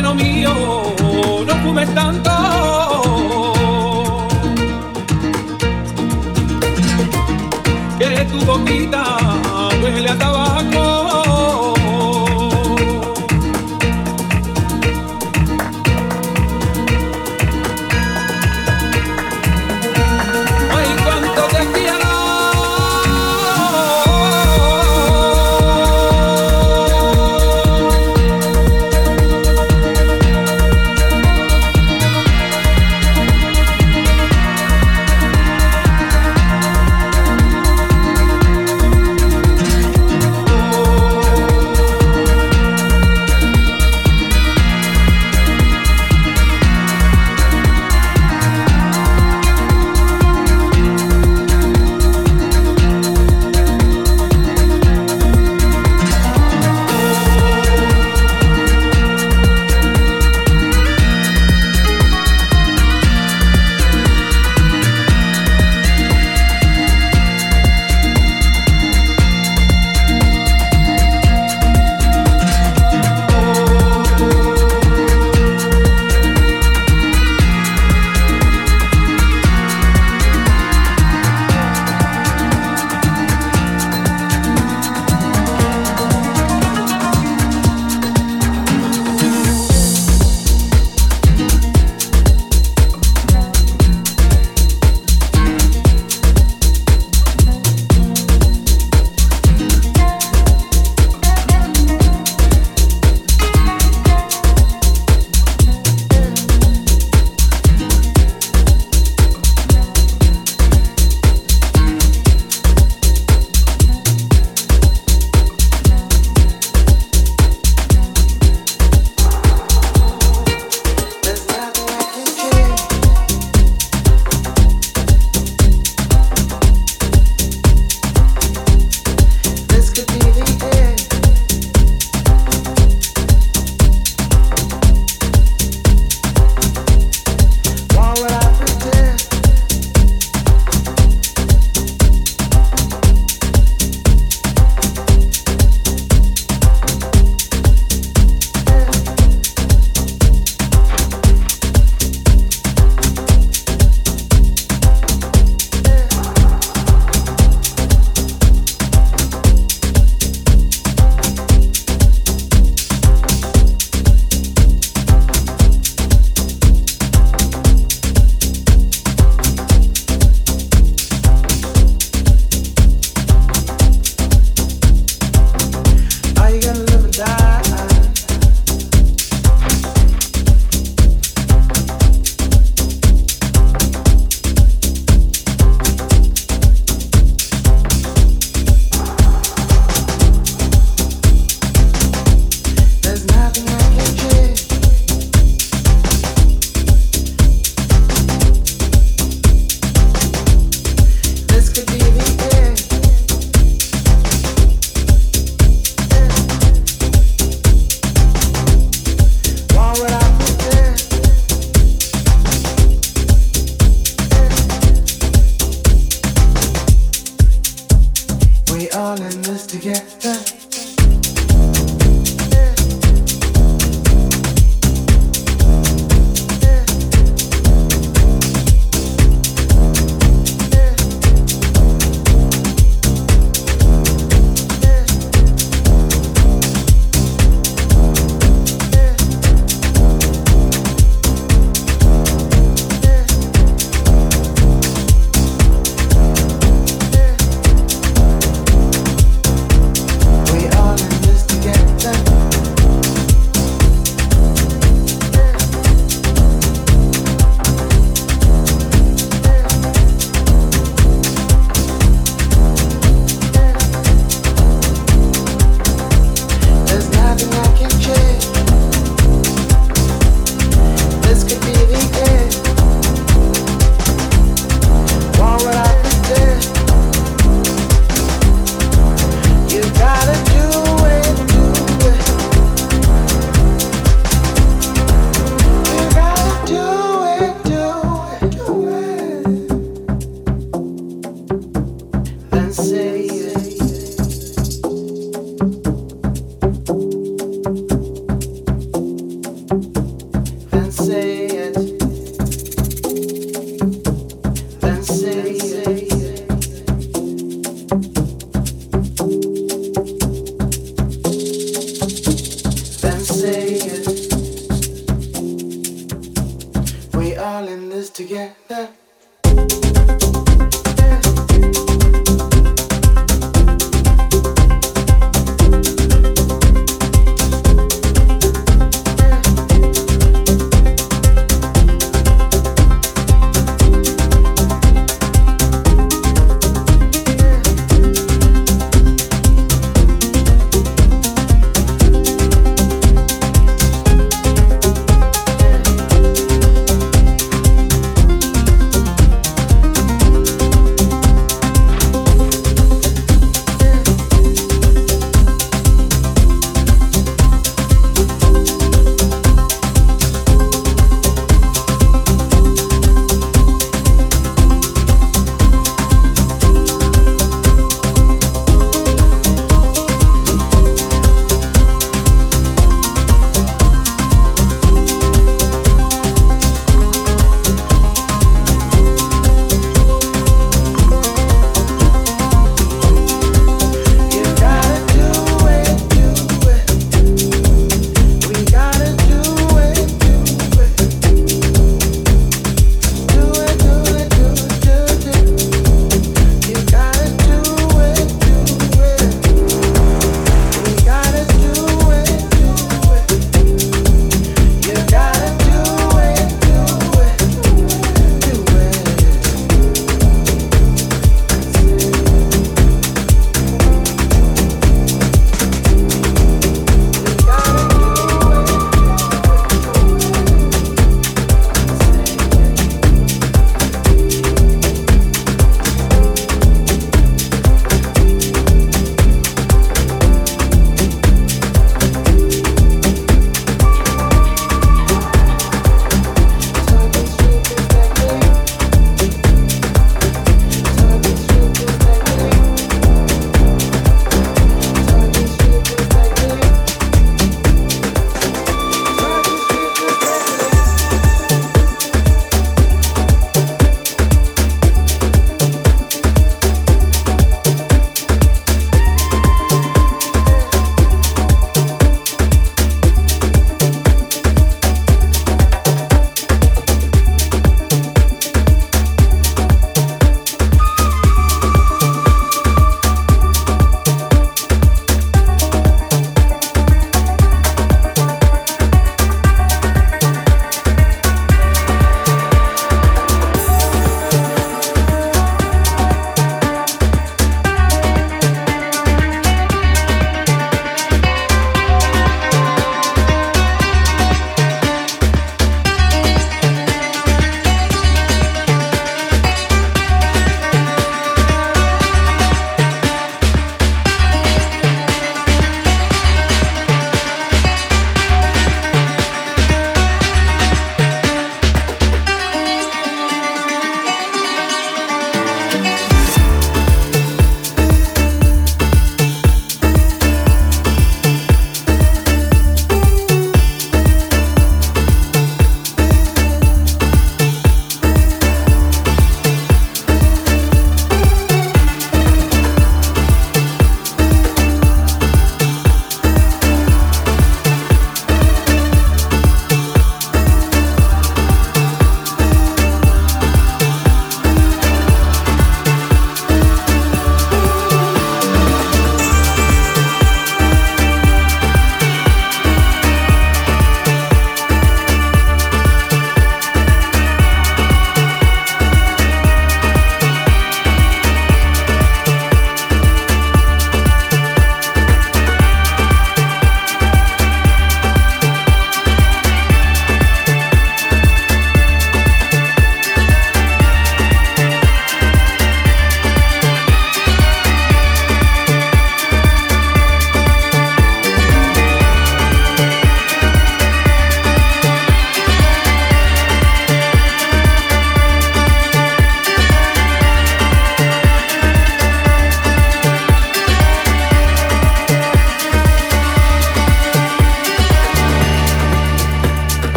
Moreno mío, no fumes tanto. Que tu boquita